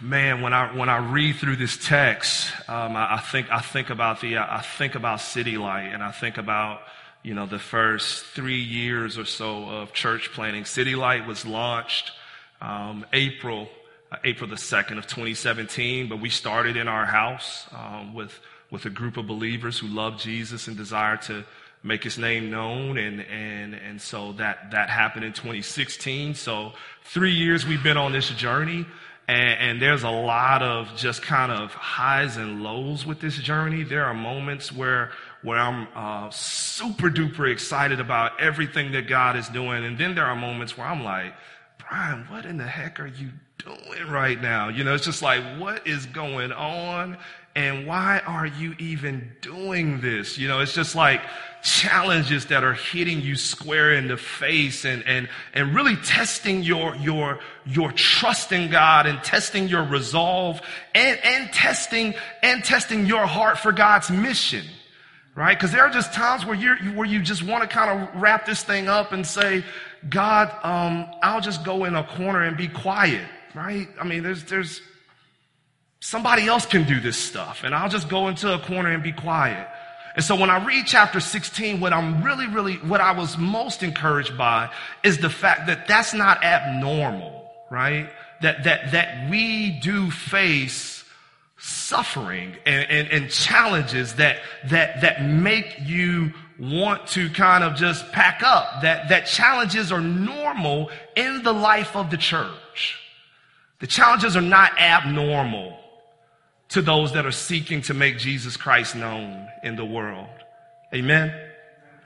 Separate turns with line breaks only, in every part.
Man, when I when I read through this text, um, I, I, think I think about the I think about City Light, and I think about you know the first three years or so of church planting. City Light was launched um, April uh, April the second of 2017, but we started in our house um, with with a group of believers who love Jesus and desire to make his name known and and and so that that happened in 2016 so three years we've been on this journey and, and, there's a lot of just kind of highs and lows with this journey. There are moments where, where I'm uh, super duper excited about everything that God is doing. And then there are moments where I'm like, Brian, what in the heck are you doing right now? You know, it's just like, what is going on? And why are you even doing this? You know, it's just like, challenges that are hitting you square in the face and, and, and really testing your, your, your trust in God and testing your resolve and, and testing, and testing your heart for God's mission. Right? Because there are just times where you where you just want to kind of wrap this thing up and say, God, um, I'll just go in a corner and be quiet. Right? I mean, there's, there's, somebody else can do this stuff and I'll just go into a corner and be quiet. And so when I read chapter 16, what I'm really, really, what I was most encouraged by is the fact that that's not abnormal, right? That, that, that we do face suffering and, and, and challenges that, that, that make you want to kind of just pack up, that, that challenges are normal in the life of the church. The challenges are not abnormal to those that are seeking to make Jesus Christ known in the world. Amen.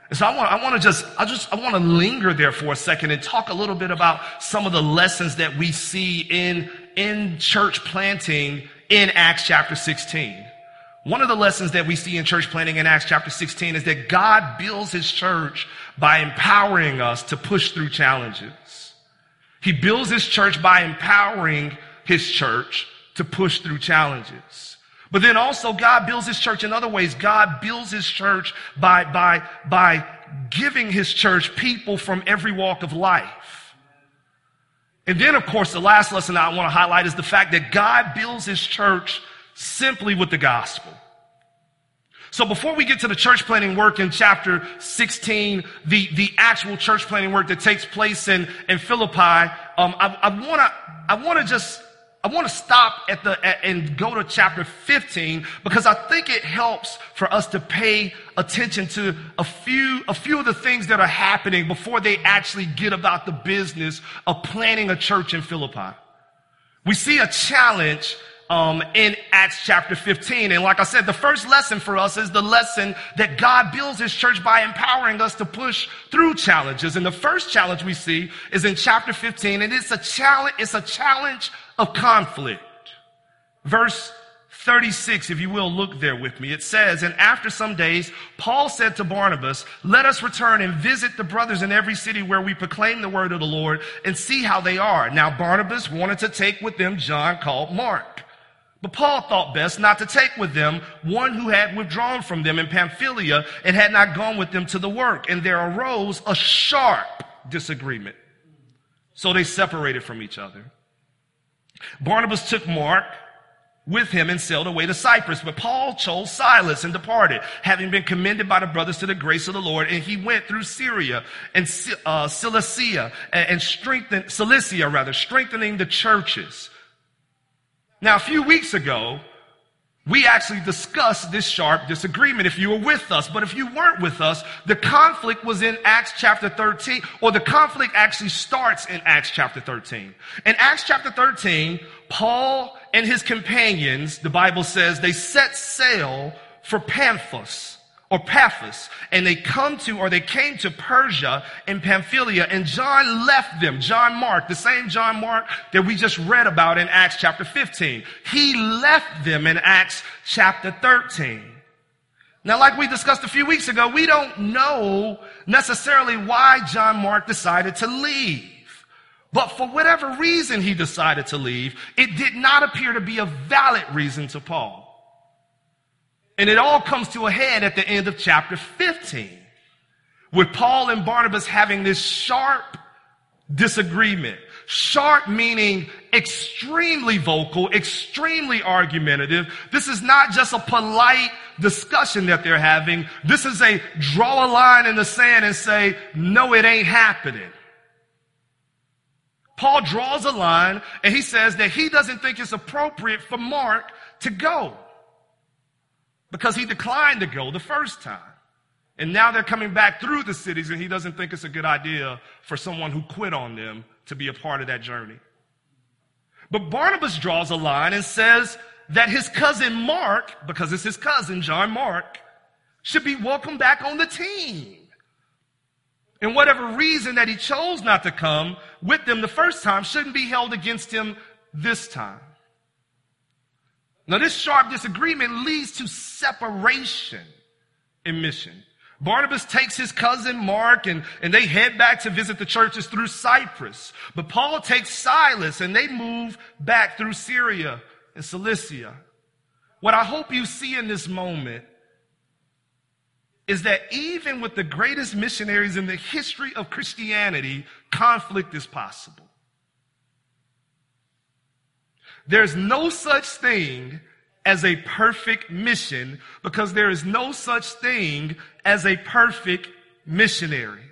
And so I want, I want to just, I just, I want to linger there for a second and talk a little bit about some of the lessons that we see in, in church planting in Acts chapter 16. One of the lessons that we see in church planting in Acts chapter 16 is that God builds his church by empowering us to push through challenges. He builds his church by empowering his church to push through challenges. But then also God builds his church in other ways. God builds his church by, by, by giving his church people from every walk of life. And then, of course, the last lesson I want to highlight is the fact that God builds his church simply with the gospel. So before we get to the church planting work in chapter 16, the, the actual church planting work that takes place in, in Philippi, um, I, I want to I want to just I want to stop at the at, and go to chapter 15 because I think it helps for us to pay attention to a few a few of the things that are happening before they actually get about the business of planting a church in Philippi. We see a challenge um, in Acts chapter 15. And like I said, the first lesson for us is the lesson that God builds his church by empowering us to push through challenges. And the first challenge we see is in chapter 15, and it's a challenge, it's a challenge of conflict. Verse 36, if you will, look there with me. It says, And after some days, Paul said to Barnabas, Let us return and visit the brothers in every city where we proclaim the word of the Lord and see how they are. Now Barnabas wanted to take with them John called Mark. But Paul thought best not to take with them one who had withdrawn from them in Pamphylia and had not gone with them to the work. And there arose a sharp disagreement. So they separated from each other. Barnabas took Mark with him and sailed away to Cyprus. But Paul chose Silas and departed, having been commended by the brothers to the grace of the Lord. And he went through Syria and uh, Cilicia and, and strengthened, Cilicia rather, strengthening the churches. Now, a few weeks ago, we actually discussed this sharp disagreement if you were with us. But if you weren't with us, the conflict was in Acts chapter 13, or the conflict actually starts in Acts chapter 13. In Acts chapter 13, Paul and his companions, the Bible says, they set sail for Pamphos or Paphos, and they come to, or they came to Persia and Pamphylia, and John left them, John Mark, the same John Mark that we just read about in Acts chapter 15. He left them in Acts chapter 13. Now, like we discussed a few weeks ago, we don't know necessarily why John Mark decided to leave. But for whatever reason he decided to leave, it did not appear to be a valid reason to Paul. And it all comes to a head at the end of chapter 15 with Paul and Barnabas having this sharp disagreement, Sharp meaning extremely vocal, extremely argumentative. This is not just a polite discussion that they're having. This is a draw a line in the sand and say, no, it ain't happening. Paul draws a line and he says that he doesn't think it's appropriate for Mark to go because he declined to go the first time. And now they're coming back through the cities and he doesn't think it's a good idea for someone who quit on them to be a part of that journey. But Barnabas draws a line and says that his cousin Mark, because it's his cousin, John Mark, should be welcomed back on the team. And whatever reason that he chose not to come with them the first time shouldn't be held against him this time. Now, this sharp disagreement leads to separation in mission. Barnabas takes his cousin Mark and, and they head back to visit the churches through Cyprus. But Paul takes Silas and they move back through Syria and Cilicia. What I hope you see in this moment is that even with the greatest missionaries in the history of Christianity, conflict is possible. There's no such thing as a perfect mission because there is no such thing as a perfect missionary.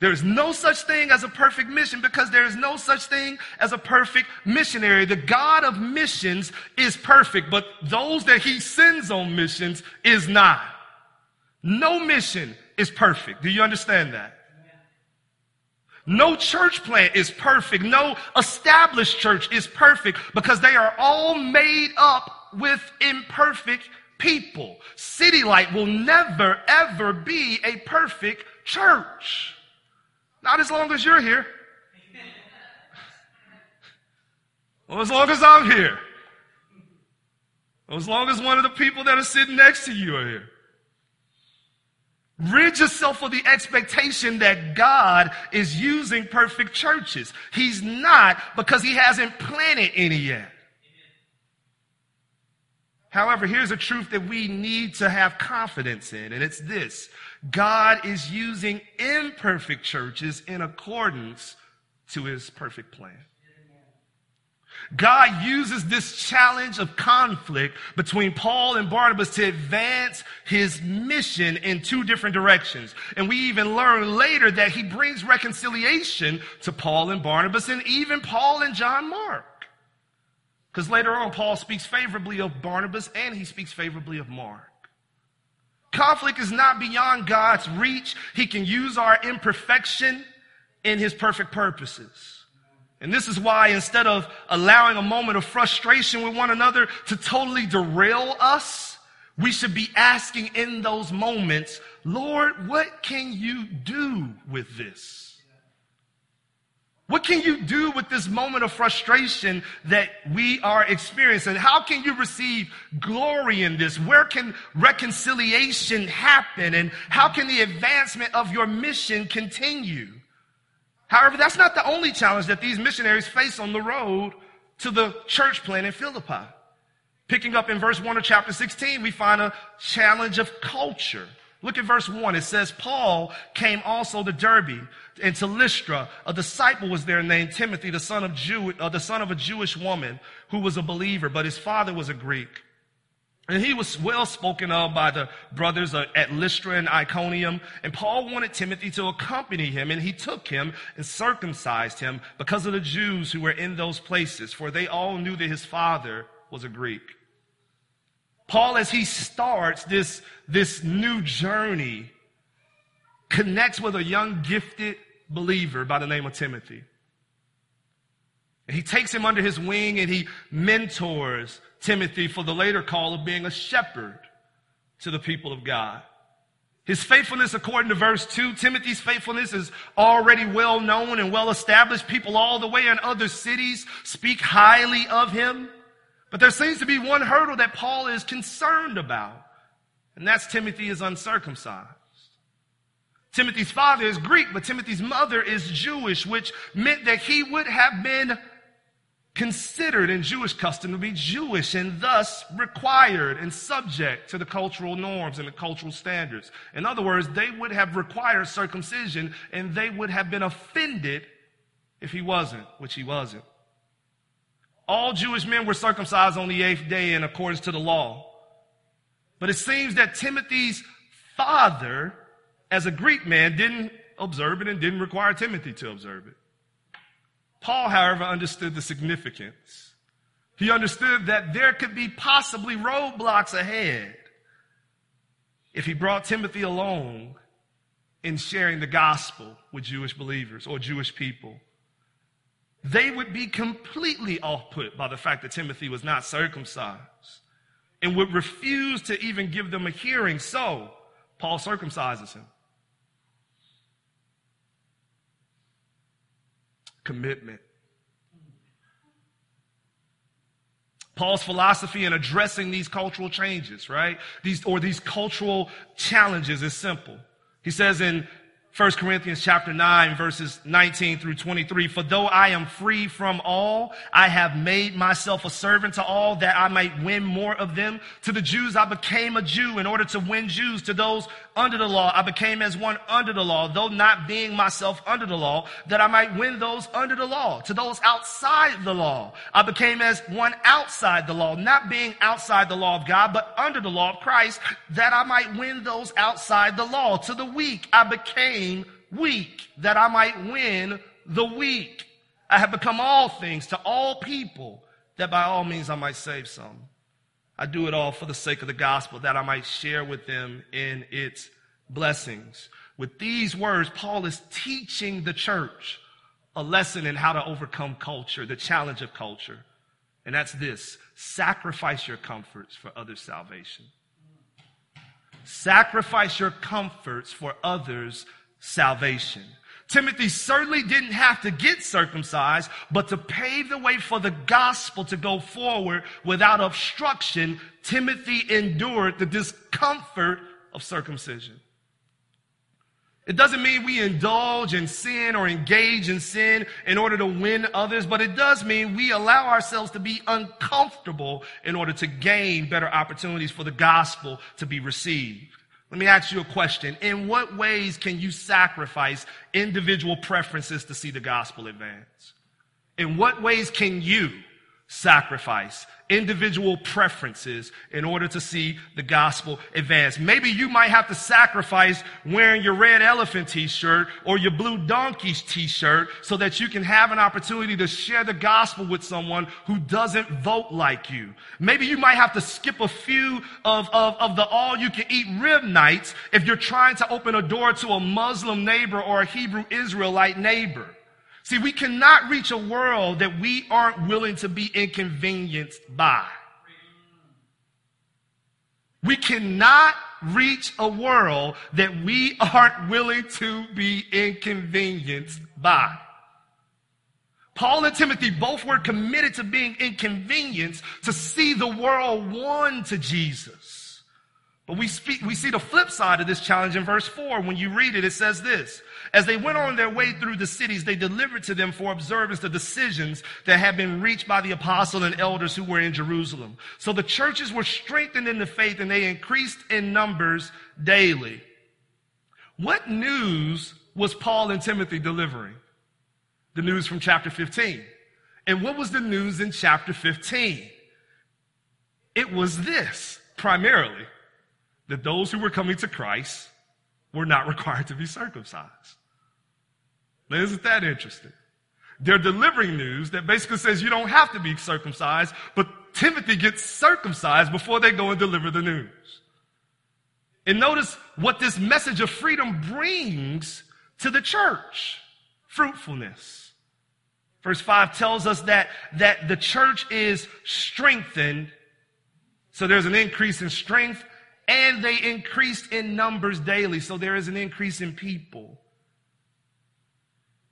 There is no such thing as a perfect mission because there is no such thing as a perfect missionary. The God of missions is perfect, but those that he sends on missions is not. No mission is perfect. Do you understand that? No church plant is perfect. No established church is perfect because they are all made up with imperfect people. City Light will never ever be a perfect church. Not as long as you're here. Well, as long as I'm here. Well, As long as one of the people that are sitting next to you are here. Rid yourself of the expectation that God is using perfect churches. He's not because he hasn't planted any yet. However, here's a truth that we need to have confidence in, and it's this. God is using imperfect churches in accordance to his perfect plan. God uses this challenge of conflict between Paul and Barnabas to advance his mission in two different directions. And we even learn later that he brings reconciliation to Paul and Barnabas and even Paul and John Mark. Because later on, Paul speaks favorably of Barnabas and he speaks favorably of Mark. Conflict is not beyond God's reach. He can use our imperfection in his perfect purposes. And this is why instead of allowing a moment of frustration with one another to totally derail us, we should be asking in those moments, Lord, what can you do with this? What can you do with this moment of frustration that we are experiencing? How can you receive glory in this? Where can reconciliation happen? And how can the advancement of your mission continue? However, that's not the only challenge that these missionaries face on the road to the church plant in Philippi. Picking up in verse 1 of chapter 16, we find a challenge of culture. Look at verse 1. It says, Paul came also to Derbe and to Lystra. A disciple was there named Timothy, the son of Jew, uh, the son of a Jewish woman who was a believer, but his father was a Greek. And he was well spoken of by the brothers at Lystra and Iconium. And Paul wanted Timothy to accompany him, and he took him and circumcised him because of the Jews who were in those places, for they all knew that his father was a Greek. Paul, as he starts this, this new journey, connects with a young, gifted believer by the name of Timothy. And he takes him under his wing and he mentors Timothy for the later call of being a shepherd to the people of God. His faithfulness, according to verse 2, Timothy's faithfulness is already well known and well established. People all the way in other cities speak highly of him. But there seems to be one hurdle that Paul is concerned about, and that's Timothy is uncircumcised. Timothy's father is Greek, but Timothy's mother is Jewish, which meant that he would have been considered in Jewish custom to be Jewish and thus required and subject to the cultural norms and the cultural standards. In other words, they would have required circumcision and they would have been offended if he wasn't, which he wasn't. All Jewish men were circumcised on the eighth day in accordance to the law. But it seems that Timothy's father, as a Greek man, didn't observe it and didn't require Timothy to observe it. Paul, however, understood the significance. He understood that there could be possibly roadblocks ahead if he brought Timothy along in sharing the gospel with Jewish believers or Jewish people. They would be completely off put by the fact that Timothy was not circumcised and would refuse to even give them a hearing. So, Paul circumcises him. Commitment. Paul's philosophy in addressing these cultural changes, right? These, or these cultural challenges is simple. He says in 1 Corinthians chapter 9 verses 19 through 23. For though I am free from all, I have made myself a servant to all that I might win more of them. To the Jews, I became a Jew in order to win Jews. To those under the law, I became as one under the law, though not being myself under the law, that I might win those under the law. To those outside the law, I became as one outside the law, not being outside the law of God, but under the law of Christ, that I might win those outside the law. To the weak, I became weak that I might win the weak. I have become all things to all people that by all means I might save some. I do it all for the sake of the gospel that I might share with them in its blessings. With these words, Paul is teaching the church a lesson in how to overcome culture, the challenge of culture. And that's this sacrifice your comforts for others' salvation. Sacrifice your comforts for others' salvation. Timothy certainly didn't have to get circumcised, but to pave the way for the gospel to go forward without obstruction, Timothy endured the discomfort of circumcision. It doesn't mean we indulge in sin or engage in sin in order to win others, but it does mean we allow ourselves to be uncomfortable in order to gain better opportunities for the gospel to be received. Let me ask you a question. In what ways can you sacrifice individual preferences to see the gospel advance? In what ways can you sacrifice individual preferences in order to see the gospel advance. Maybe you might have to sacrifice wearing your red elephant t-shirt or your blue donkeys t-shirt so that you can have an opportunity to share the gospel with someone who doesn't vote like you. Maybe you might have to skip a few of, of, of the all you can eat rib nights if you're trying to open a door to a Muslim neighbor or a Hebrew Israelite neighbor. See, we cannot reach a world that we aren't willing to be inconvenienced by. We cannot reach a world that we aren't willing to be inconvenienced by. Paul and Timothy both were committed to being inconvenienced to see the world won to Jesus. But we speak, we see the flip side of this challenge in verse four. When you read it, it says this. As they went on their way through the cities, they delivered to them for observance the decisions that had been reached by the apostles and elders who were in Jerusalem. So the churches were strengthened in the faith and they increased in numbers daily. What news was Paul and Timothy delivering? The news from chapter 15. And what was the news in chapter 15? It was this, primarily, that those who were coming to Christ were not required to be circumcised. Now, isn't that interesting? They're delivering news that basically says you don't have to be circumcised, but Timothy gets circumcised before they go and deliver the news. And notice what this message of freedom brings to the church fruitfulness. Verse 5 tells us that, that the church is strengthened. So there's an increase in strength, and they increased in numbers daily. So there is an increase in people.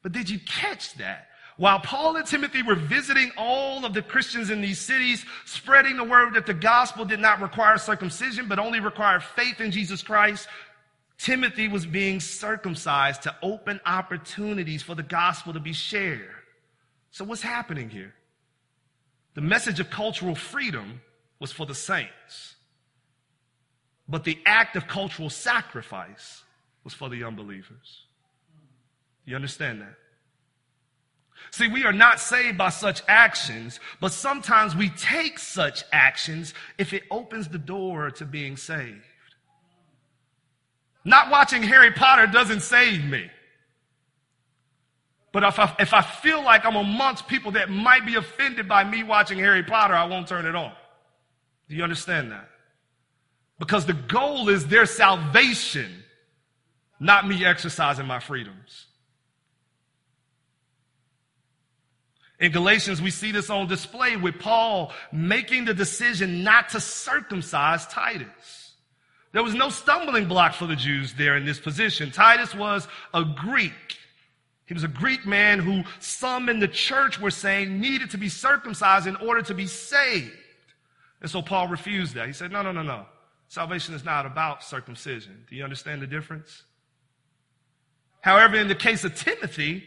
But did you catch that? While Paul and Timothy were visiting all of the Christians in these cities, spreading the word that the gospel did not require circumcision, but only required faith in Jesus Christ, Timothy was being circumcised to open opportunities for the gospel to be shared. So what's happening here? The message of cultural freedom was for the saints. But the act of cultural sacrifice was for the unbelievers. You understand that? See, we are not saved by such actions, but sometimes we take such actions if it opens the door to being saved. Not watching Harry Potter doesn't save me. But if I, if I feel like I'm amongst people that might be offended by me watching Harry Potter, I won't turn it on. Do you understand that? Because the goal is their salvation, not me exercising my freedoms. In Galatians, we see this on display with Paul making the decision not to circumcise Titus. There was no stumbling block for the Jews there in this position. Titus was a Greek. He was a Greek man who some in the church were saying needed to be circumcised in order to be saved. And so Paul refused that. He said, no, no, no, no. Salvation is not about circumcision. Do you understand the difference? However, in the case of Timothy,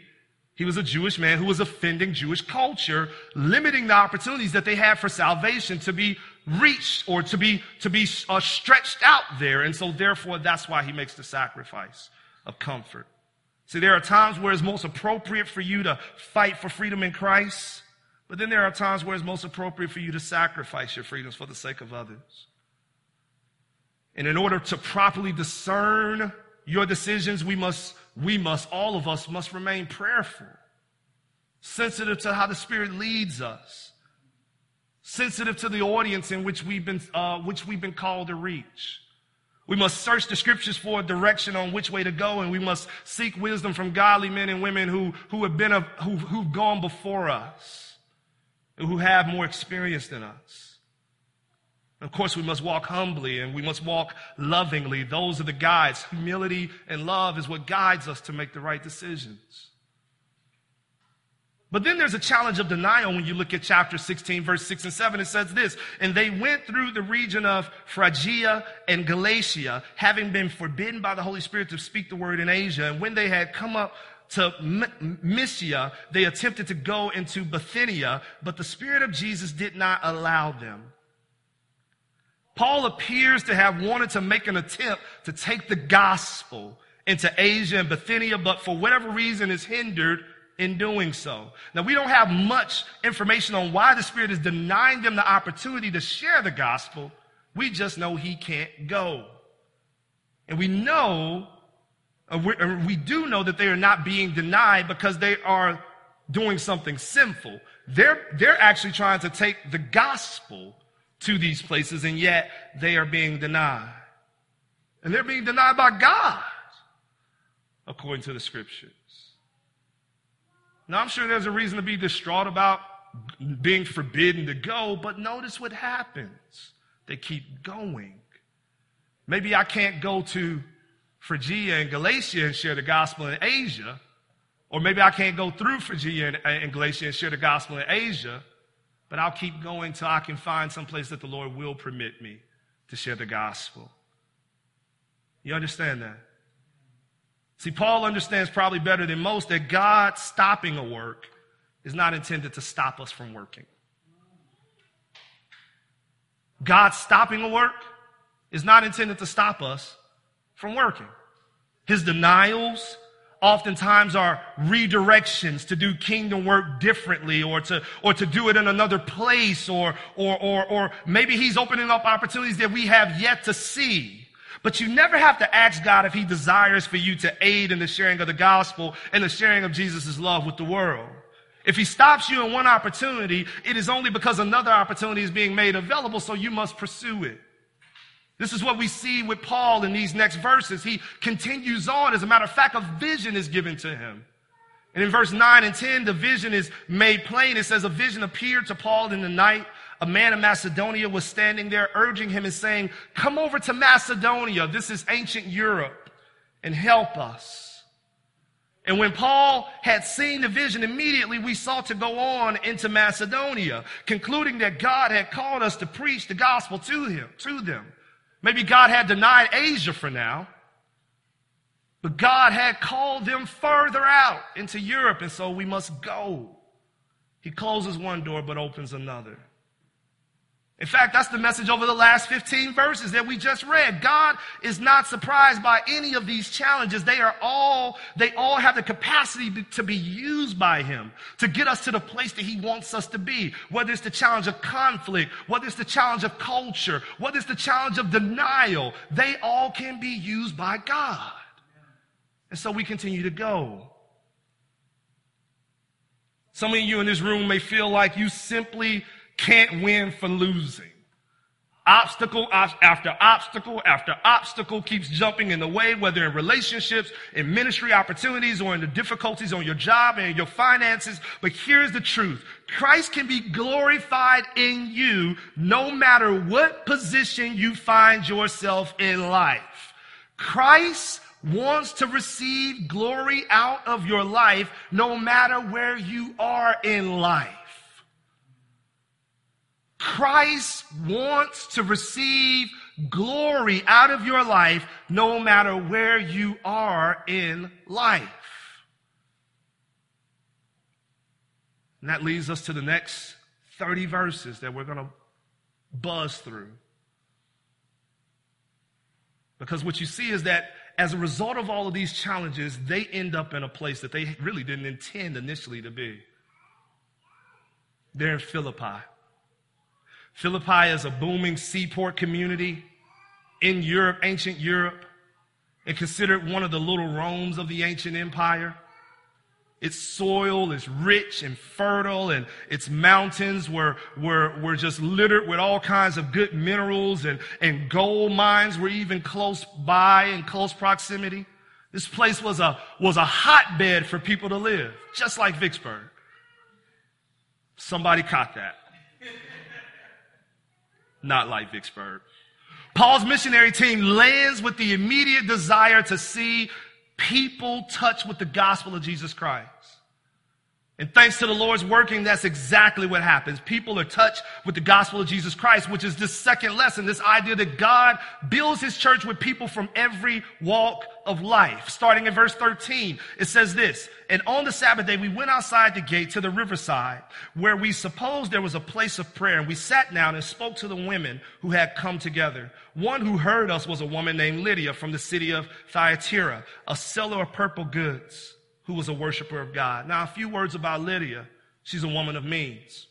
he was a Jewish man who was offending Jewish culture, limiting the opportunities that they had for salvation to be reached or to be, to be uh, stretched out there. And so therefore, that's why he makes the sacrifice of comfort. See, there are times where it's most appropriate for you to fight for freedom in Christ, but then there are times where it's most appropriate for you to sacrifice your freedoms for the sake of others. And in order to properly discern your decisions, we must we must, all of us must remain prayerful, sensitive to how the Spirit leads us, sensitive to the audience in which we've been, uh, which we've been called to reach. We must search the scriptures for a direction on which way to go, and we must seek wisdom from godly men and women who, who have been, a, who, who've gone before us, and who have more experience than us. Of course, we must walk humbly and we must walk lovingly. Those are the guides. Humility and love is what guides us to make the right decisions. But then there's a challenge of denial when you look at chapter 16, verse 6 and 7. It says this, and they went through the region of Phrygia and Galatia, having been forbidden by the Holy Spirit to speak the word in Asia. And when they had come up to Mysia, they attempted to go into Bithynia, but the Spirit of Jesus did not allow them. Paul appears to have wanted to make an attempt to take the gospel into Asia and Bithynia, but for whatever reason is hindered in doing so. Now, we don't have much information on why the Spirit is denying them the opportunity to share the gospel. We just know he can't go. And we know, uh, we do know that they are not being denied because they are doing something sinful. They're, they're actually trying to take the gospel to these places, and yet they are being denied. And they're being denied by God, according to the scriptures. Now, I'm sure there's a reason to be distraught about being forbidden to go, but notice what happens. They keep going. Maybe I can't go to Phrygia and Galatia and share the gospel in Asia, or maybe I can't go through Phrygia and, and Galatia and share the gospel in Asia, but I'll keep going till I can find some place that the Lord will permit me to share the gospel. You understand that? See, Paul understands probably better than most that God stopping a work is not intended to stop us from working. God stopping a work is not intended to stop us from working. His denials, oftentimes are redirections to do kingdom work differently or to, or to do it in another place or, or, or, or maybe he's opening up opportunities that we have yet to see. But you never have to ask God if he desires for you to aid in the sharing of the gospel and the sharing of Jesus' love with the world. If he stops you in one opportunity, it is only because another opportunity is being made available, so you must pursue it. This is what we see with Paul in these next verses. He continues on. As a matter of fact, a vision is given to him. And in verse 9 and 10, the vision is made plain. It says, A vision appeared to Paul in the night. A man of Macedonia was standing there, urging him and saying, Come over to Macedonia. This is ancient Europe, and help us. And when Paul had seen the vision, immediately we sought to go on into Macedonia, concluding that God had called us to preach the gospel to him, to them. Maybe God had denied Asia for now, but God had called them further out into Europe, and so we must go. He closes one door but opens another. In fact, that's the message over the last 15 verses that we just read. God is not surprised by any of these challenges. They are all, they all have the capacity to, be used by Him to get us to the place that He wants us to be. Whether it's the challenge of conflict, whether it's the challenge of culture, whether it's the challenge of denial, they all can be used by God. And so we continue to go. Some of you in this room may feel like you simply can't win for losing. Obstacle after obstacle after obstacle keeps jumping in the way, whether in relationships, in ministry opportunities, or in the difficulties on your job and your finances. But here's the truth. Christ can be glorified in you no matter what position you find yourself in life. Christ wants to receive glory out of your life no matter where you are in life. Christ wants to receive glory out of your life no matter where you are in life. And that leads us to the next 30 verses that we're going to buzz through. Because what you see is that as a result of all of these challenges, they end up in a place that they really didn't intend initially to be. They're in Philippi. Philippi is a booming seaport community in Europe, ancient Europe, and considered one of the little Romes of the ancient empire. Its soil is rich and fertile, and its mountains were, were, were just littered with all kinds of good minerals, and, and gold mines were even close by in close proximity. This place was a, was a hotbed for people to live, just like Vicksburg. Somebody caught that not like Vicksburg. Paul's missionary team lands with the immediate desire to see people touched with the gospel of Jesus Christ. And thanks to the Lord's working, that's exactly what happens. People are touched with the gospel of Jesus Christ, which is this second lesson, this idea that God builds his church with people from every walk of life. Starting in verse 13, it says this, And on the Sabbath day, we went outside the gate to the riverside, where we supposed there was a place of prayer, and we sat down and spoke to the women who had come together. One who heard us was a woman named Lydia from the city of Thyatira, a seller of purple goods who was a worshiper of God. Now, a few words about Lydia. She's a woman of means.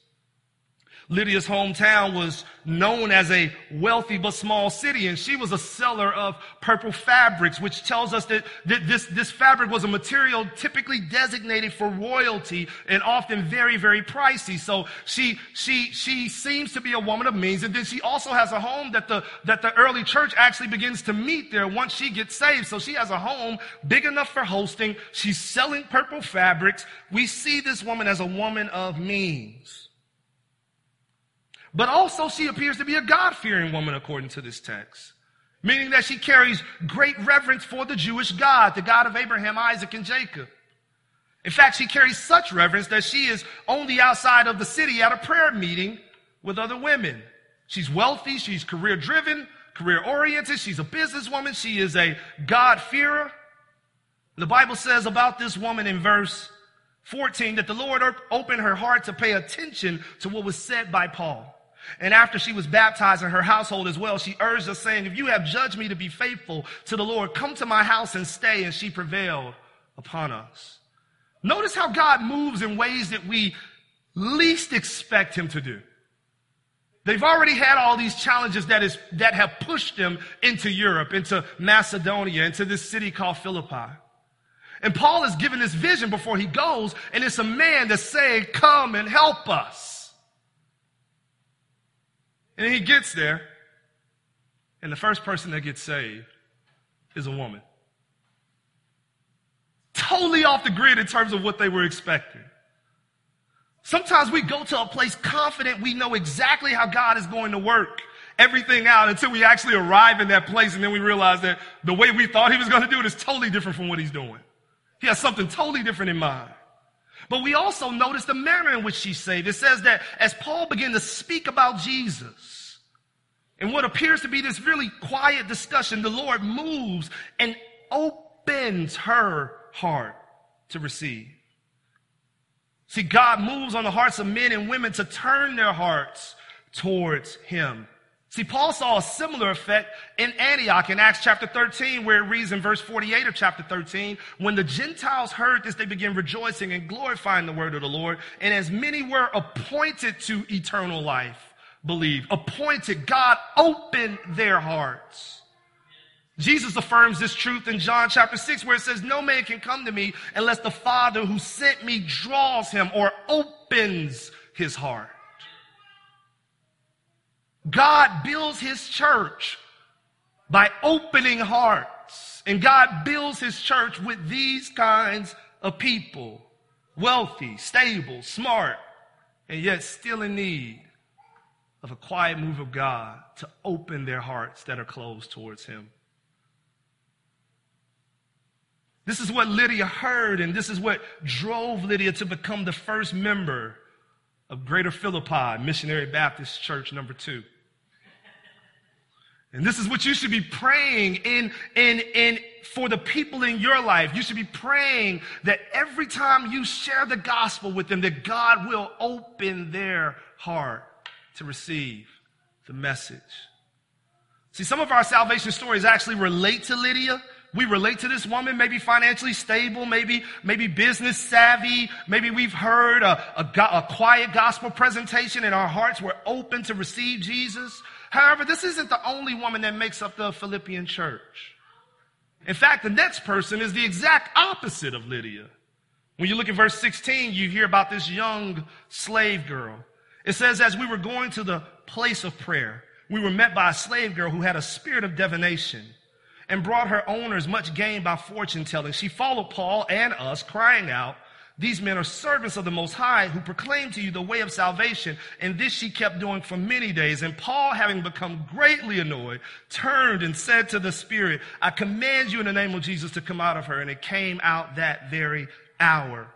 Lydia's hometown was known as a wealthy but small city, and she was a seller of purple fabrics, which tells us that, this, this fabric was a material typically designated for royalty and often very, very pricey. So she, she, she seems to be a woman of means, and then she also has a home that the, that the early church actually begins to meet there once she gets saved. So she has a home big enough for hosting. She's selling purple fabrics. We see this woman as a woman of means. But also, she appears to be a God fearing woman according to this text, meaning that she carries great reverence for the Jewish God, the God of Abraham, Isaac, and Jacob. In fact, she carries such reverence that she is on the outside of the city at a prayer meeting with other women. She's wealthy, she's career driven, career oriented, she's a businesswoman, she is a God fearer. The Bible says about this woman in verse 14 that the Lord opened her heart to pay attention to what was said by Paul. And after she was baptized in her household as well, she urged us, saying, If you have judged me to be faithful to the Lord, come to my house and stay. And she prevailed upon us. Notice how God moves in ways that we least expect him to do. They've already had all these challenges that, is, that have pushed them into Europe, into Macedonia, into this city called Philippi. And Paul is given this vision before he goes, and it's a man that's saying, Come and help us. And he gets there, and the first person that gets saved is a woman. Totally off the grid in terms of what they were expecting. Sometimes we go to a place confident we know exactly how God is going to work everything out until we actually arrive in that place and then we realize that the way we thought he was going to do it is totally different from what he's doing. He has something totally different in mind. But we also notice the manner in which she's saved. It says that as Paul began to speak about Jesus, in what appears to be this really quiet discussion, the Lord moves and opens her heart to receive. See, God moves on the hearts of men and women to turn their hearts towards Him. See, Paul saw a similar effect in Antioch in Acts chapter 13, where it reads in verse 48 of chapter 13, when the Gentiles heard this, they began rejoicing and glorifying the word of the Lord. And as many were appointed to eternal life, believe, appointed, God opened their hearts. Jesus affirms this truth in John chapter 6, where it says, No man can come to me unless the Father who sent me draws him or opens his heart. God builds his church by opening hearts. And God builds his church with these kinds of people wealthy, stable, smart, and yet still in need of a quiet move of God to open their hearts that are closed towards him. This is what Lydia heard, and this is what drove Lydia to become the first member of Greater Philippi Missionary Baptist Church number two. And this is what you should be praying in, in, in, for the people in your life. You should be praying that every time you share the gospel with them, that God will open their heart to receive the message. See, some of our salvation stories actually relate to Lydia. We relate to this woman, maybe financially stable, maybe, maybe business savvy. Maybe we've heard a, a, a quiet gospel presentation and our hearts were open to receive Jesus. However, this isn't the only woman that makes up the Philippian church. In fact, the next person is the exact opposite of Lydia. When you look at verse 16, you hear about this young slave girl. It says, as we were going to the place of prayer, we were met by a slave girl who had a spirit of divination and brought her owners much gain by fortune telling. She followed Paul and us, crying out, these men are servants of the Most High who proclaim to you the way of salvation. And this she kept doing for many days. And Paul, having become greatly annoyed, turned and said to the Spirit, I command you in the name of Jesus to come out of her. And it came out that very hour.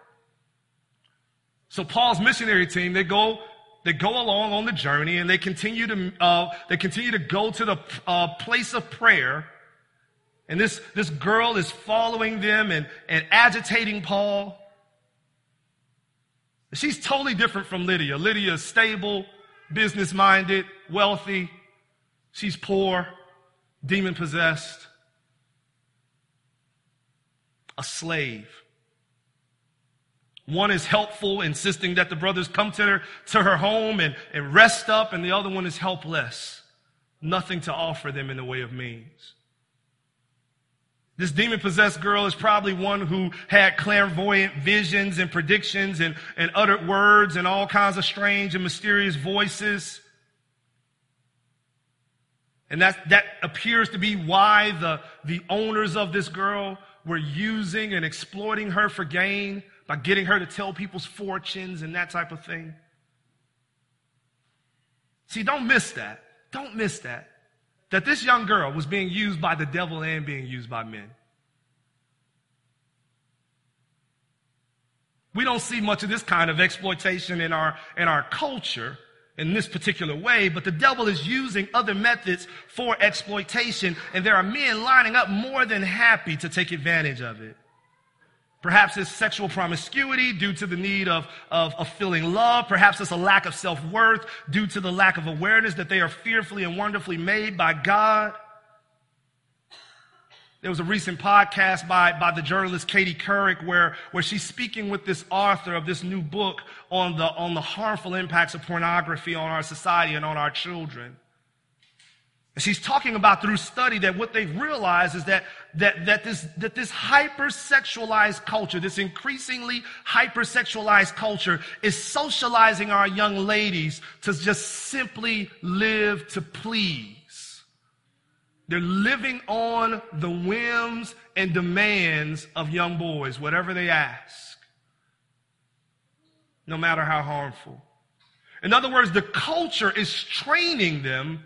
So Paul's missionary team, they go, they go along on the journey and they continue to, uh, they continue to go to the uh, place of prayer. And this, this girl is following them and, and agitating Paul. She's totally different from Lydia. Lydia is stable, business minded, wealthy. She's poor, demon possessed, a slave. One is helpful, insisting that the brothers come to her, to her home and, and rest up, and the other one is helpless, nothing to offer them in the way of means. This demon possessed girl is probably one who had clairvoyant visions and predictions and, and uttered words and all kinds of strange and mysterious voices. And that, that appears to be why the, the owners of this girl were using and exploiting her for gain by getting her to tell people's fortunes and that type of thing. See, don't miss that. Don't miss that that this young girl was being used by the devil and being used by men. We don't see much of this kind of exploitation in our, in our culture in this particular way, but the devil is using other methods for exploitation, and there are men lining up more than happy to take advantage of it. Perhaps it's sexual promiscuity due to the need of, of, of feeling love. Perhaps it's a lack of self worth due to the lack of awareness that they are fearfully and wonderfully made by God. There was a recent podcast by, by the journalist Katie Couric where, where she's speaking with this author of this new book on the, on the harmful impacts of pornography on our society and on our children. And she's talking about through study that what they've realized is that, that, that this, that this hypersexualized culture, this increasingly hypersexualized culture is socializing our young ladies to just simply live to please. They're living on the whims and demands of young boys, whatever they ask, no matter how harmful. In other words, the culture is training them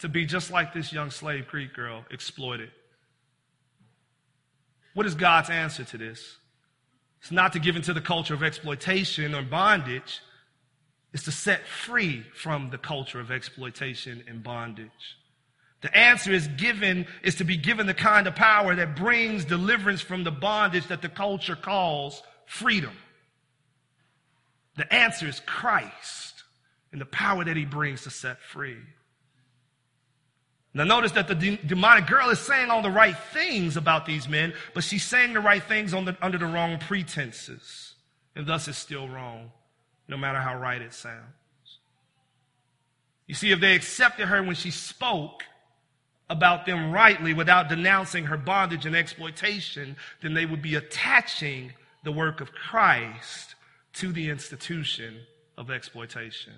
to be just like this young slave Greek girl, exploited. What is God's answer to this? It's not to give into the culture of exploitation or bondage. It's to set free from the culture of exploitation and bondage. The answer is given, is to be given the kind of power that brings deliverance from the bondage that the culture calls freedom. The answer is Christ and the power that he brings to set free. Now, notice that the de- demonic girl is saying all the right things about these men, but she's saying the right things the, under the wrong pretenses. And thus it's still wrong, no matter how right it sounds. You see, if they accepted her when she spoke about them rightly without denouncing her bondage and exploitation, then they would be attaching the work of Christ to the institution of exploitation.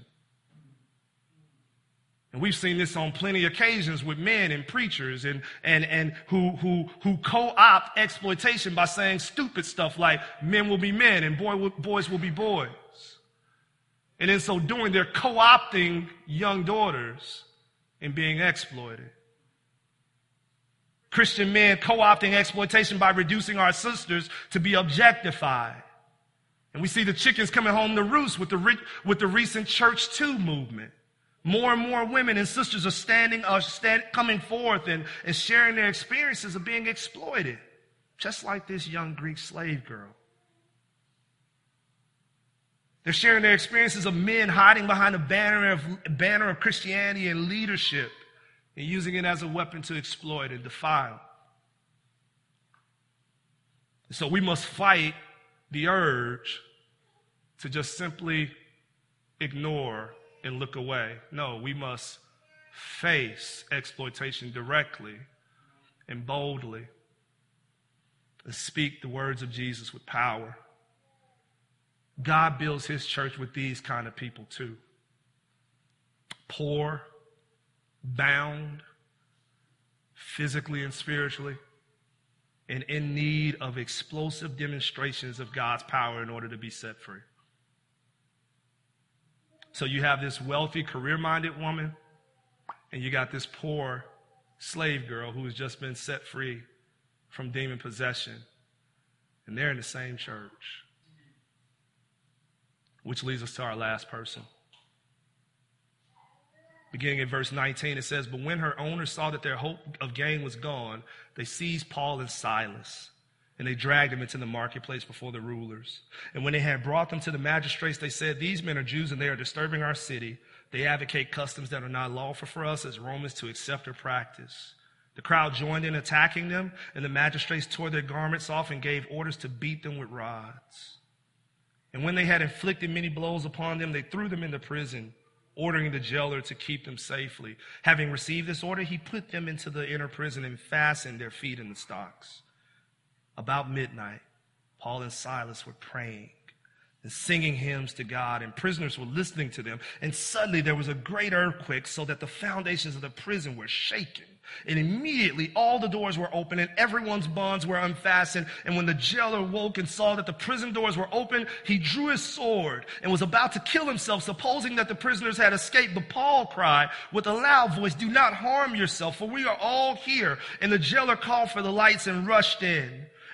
And we've seen this on plenty of occasions with men and preachers and, and, and who, who, who co-opt exploitation by saying stupid stuff like men will be men and boy, boys will be boys. And in so doing, they're co-opting young daughters and being exploited. Christian men co-opting exploitation by reducing our sisters to be objectified. And we see the chickens coming home to roost with the, re- with the recent ChurchToo movement. More and more women and sisters are standing, are stand, coming forth and, and sharing their experiences of being exploited, just like this young Greek slave girl. They're sharing their experiences of men hiding behind a banner of, banner of Christianity and leadership and using it as a weapon to exploit and defile. So we must fight the urge to just simply ignore and look away. No, we must face exploitation directly and boldly and speak the words of Jesus with power. God builds his church with these kind of people too. Poor, bound, physically and spiritually, and in need of explosive demonstrations of God's power in order to be set free. So you have this wealthy, career minded woman, and you got this poor slave girl who has just been set free from demon possession. And they're in the same church. Which leads us to our last person. Beginning in verse 19, it says, But when her owners saw that their hope of gain was gone, they seized Paul and Silas and they dragged them into the marketplace before the rulers. And when they had brought them to the magistrates, they said, These men are Jews and they are disturbing our city. They advocate customs that are not lawful for us as Romans to accept or practice. The crowd joined in attacking them, and the magistrates tore their garments off and gave orders to beat them with rods. And when they had inflicted many blows upon them, they threw them into prison, ordering the jailer to keep them safely. Having received this order, he put them into the inner prison and fastened their feet in the stocks. About midnight, Paul and Silas were praying and singing hymns to God, and prisoners were listening to them. And suddenly there was a great earthquake, so that the foundations of the prison were shaken. And immediately all the doors were open and everyone's bonds were unfastened. And when the jailer woke and saw that the prison doors were open, he drew his sword and was about to kill himself, supposing that the prisoners had escaped. But Paul cried with a loud voice, Do not harm yourself, for we are all here. And the jailer called for the lights and rushed in.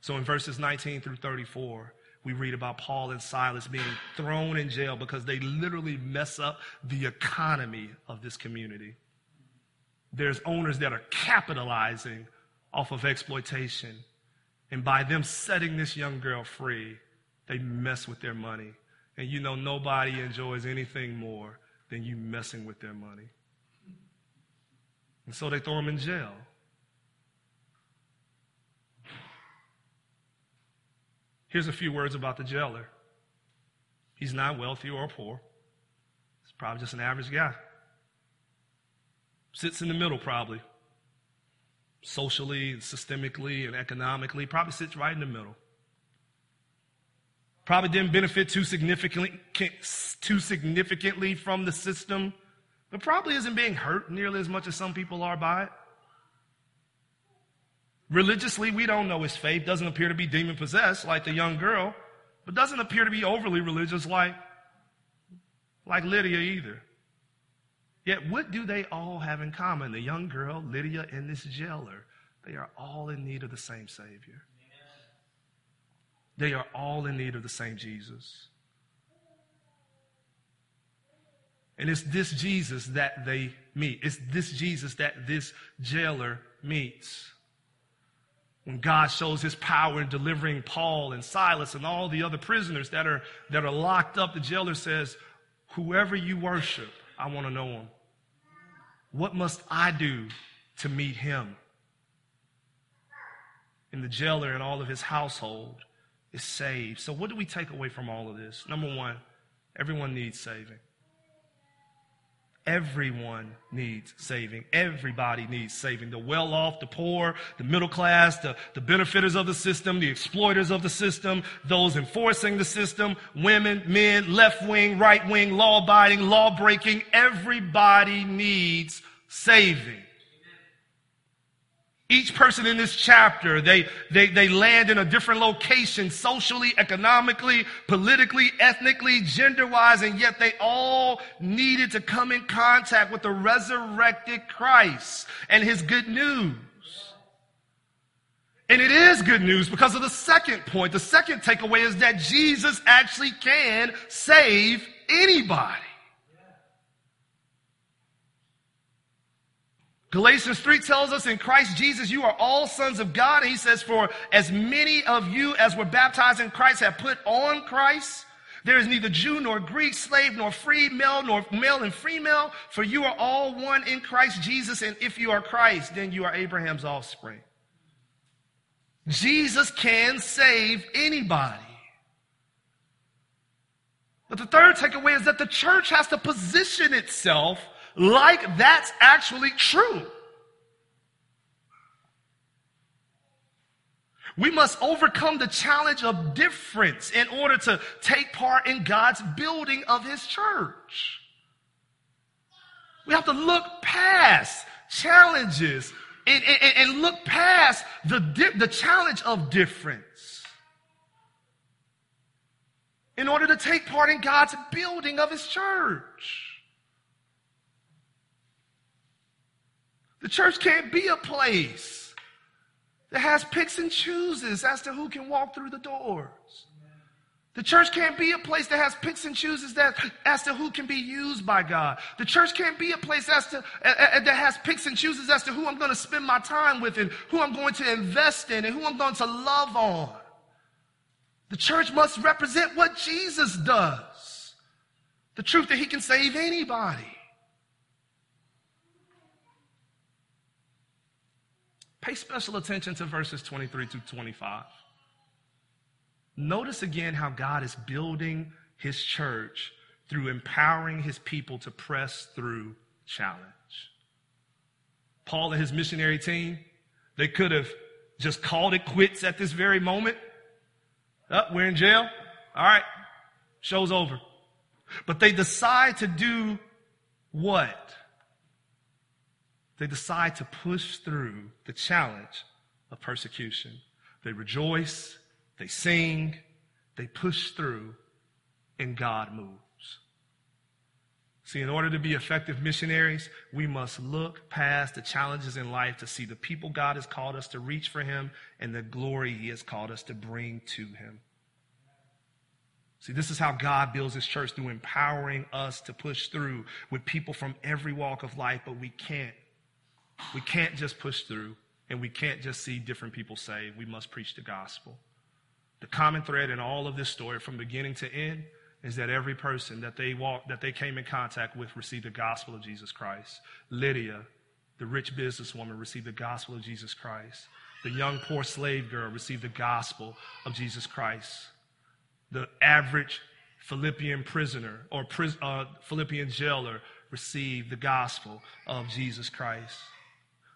So in verses 19 through 34, we read about Paul and Silas being thrown in jail because they literally mess up the economy of this community. There's owners that are capitalizing off of exploitation. And by them setting this young girl free, they mess with their money. And you know, nobody enjoys anything more than you messing with their money. And so they throw them in jail. Here's a few words about the jailer. He's not wealthy or poor. He's probably just an average guy. Sits in the middle, probably. Socially, systemically, and economically, probably sits right in the middle. Probably didn't benefit too significantly, too significantly from the system, but probably isn't being hurt nearly as much as some people are by it. Religiously, we don't know his faith. Doesn't appear to be demon possessed like the young girl, but doesn't appear to be overly religious like like Lydia either. Yet, what do they all have in common? The young girl, Lydia, and this jailer. They are all in need of the same Savior. They are all in need of the same Jesus. And it's this Jesus that they meet. It's this Jesus that this jailer meets. When God shows his power in delivering Paul and Silas and all the other prisoners that are, that are locked up, the jailer says, Whoever you worship, I want to know him. What must I do to meet him? And the jailer and all of his household is saved. So, what do we take away from all of this? Number one, everyone needs saving. Everyone needs saving. Everybody needs saving. The well off, the poor, the middle class, the, the benefiters of the system, the exploiters of the system, those enforcing the system, women, men, left wing, right wing, law abiding, law breaking. Everybody needs saving. Each person in this chapter, they, they, they land in a different location socially, economically, politically, ethnically, gender wise, and yet they all needed to come in contact with the resurrected Christ and his good news. And it is good news because of the second point. The second takeaway is that Jesus actually can save anybody. Galatians 3 tells us in Christ Jesus, you are all sons of God. And he says, for as many of you as were baptized in Christ have put on Christ. There is neither Jew nor Greek, slave nor free, male nor male and female, for you are all one in Christ Jesus. And if you are Christ, then you are Abraham's offspring. Jesus can save anybody. But the third takeaway is that the church has to position itself like that's actually true. We must overcome the challenge of difference in order to take part in God's building of His church. We have to look past challenges and, and, and look past the, the challenge of difference in order to take part in God's building of His church. The church can't be a place that has picks and chooses as to who can walk through the doors. The church can't be a place that has picks and chooses that as to who can be used by God. The church can't be a place as to, that has picks and chooses as to who I'm going to spend my time with and who I'm going to invest in and who I'm going to love on. The church must represent what Jesus does. The truth that he can save anybody. Pay special attention to verses 23 to 25. Notice again how God is building his church through empowering his people to press through challenge. Paul and his missionary team, they could have just called it quits at this very moment. Up, oh, we're in jail. All right, show's over. But they decide to do what? They decide to push through the challenge of persecution. They rejoice, they sing, they push through, and God moves. See, in order to be effective missionaries, we must look past the challenges in life to see the people God has called us to reach for Him and the glory He has called us to bring to Him. See, this is how God builds His church through empowering us to push through with people from every walk of life, but we can't we can't just push through and we can't just see different people saved. We must preach the gospel. The common thread in all of this story from beginning to end is that every person that they walked, that they came in contact with received the gospel of Jesus Christ. Lydia, the rich businesswoman, received the gospel of Jesus Christ. The young poor slave girl received the gospel of Jesus Christ. The average Philippian prisoner or uh, Philippian jailer received the gospel of Jesus Christ.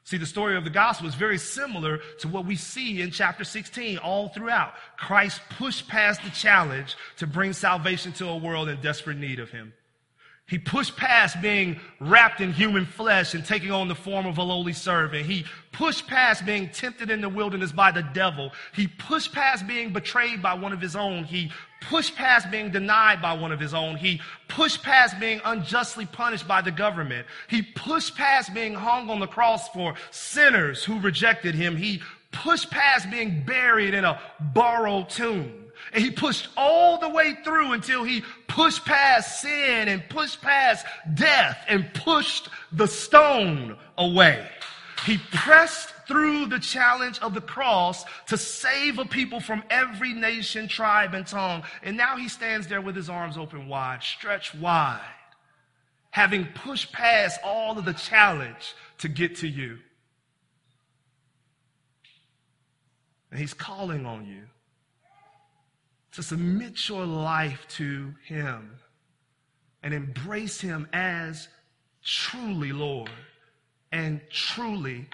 See, the story of the gospel is very similar to what we see in chapter 16 all throughout. Christ pushed past the challenge to bring salvation to a world in desperate need of him. He pushed past being wrapped in human flesh and taking on the form of a lowly servant. He pushed past being tempted in the wilderness by the devil. He pushed past being betrayed by one of his own. He pushed past being denied by one of his own. He pushed past being unjustly punished by the government. He pushed past being hung on the cross for sinners who rejected him. He pushed past being buried in a borrowed tomb. And he pushed all the way through until he pushed past sin and pushed past death and pushed the stone away. He pressed through the challenge of the cross to save a people from every nation, tribe, and tongue. And now he stands there with his arms open wide, stretched wide, having pushed past all of the challenge to get to you. And he's calling on you to submit your life to Him and embrace Him as truly Lord and truly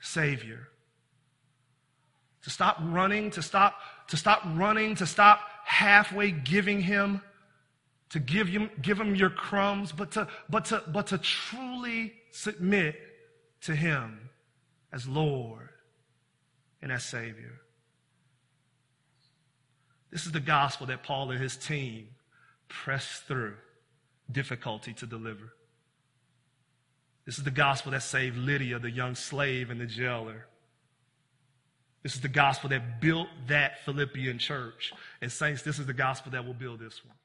Savior. To stop running, to stop, to stop running, to stop halfway giving Him, to give him, give him your crumbs, but to, but to, but to truly submit to Him as Lord and as Savior. This is the gospel that Paul and his team pressed through difficulty to deliver. This is the gospel that saved Lydia, the young slave, and the jailer. This is the gospel that built that Philippian church. And, saints, this is the gospel that will build this one.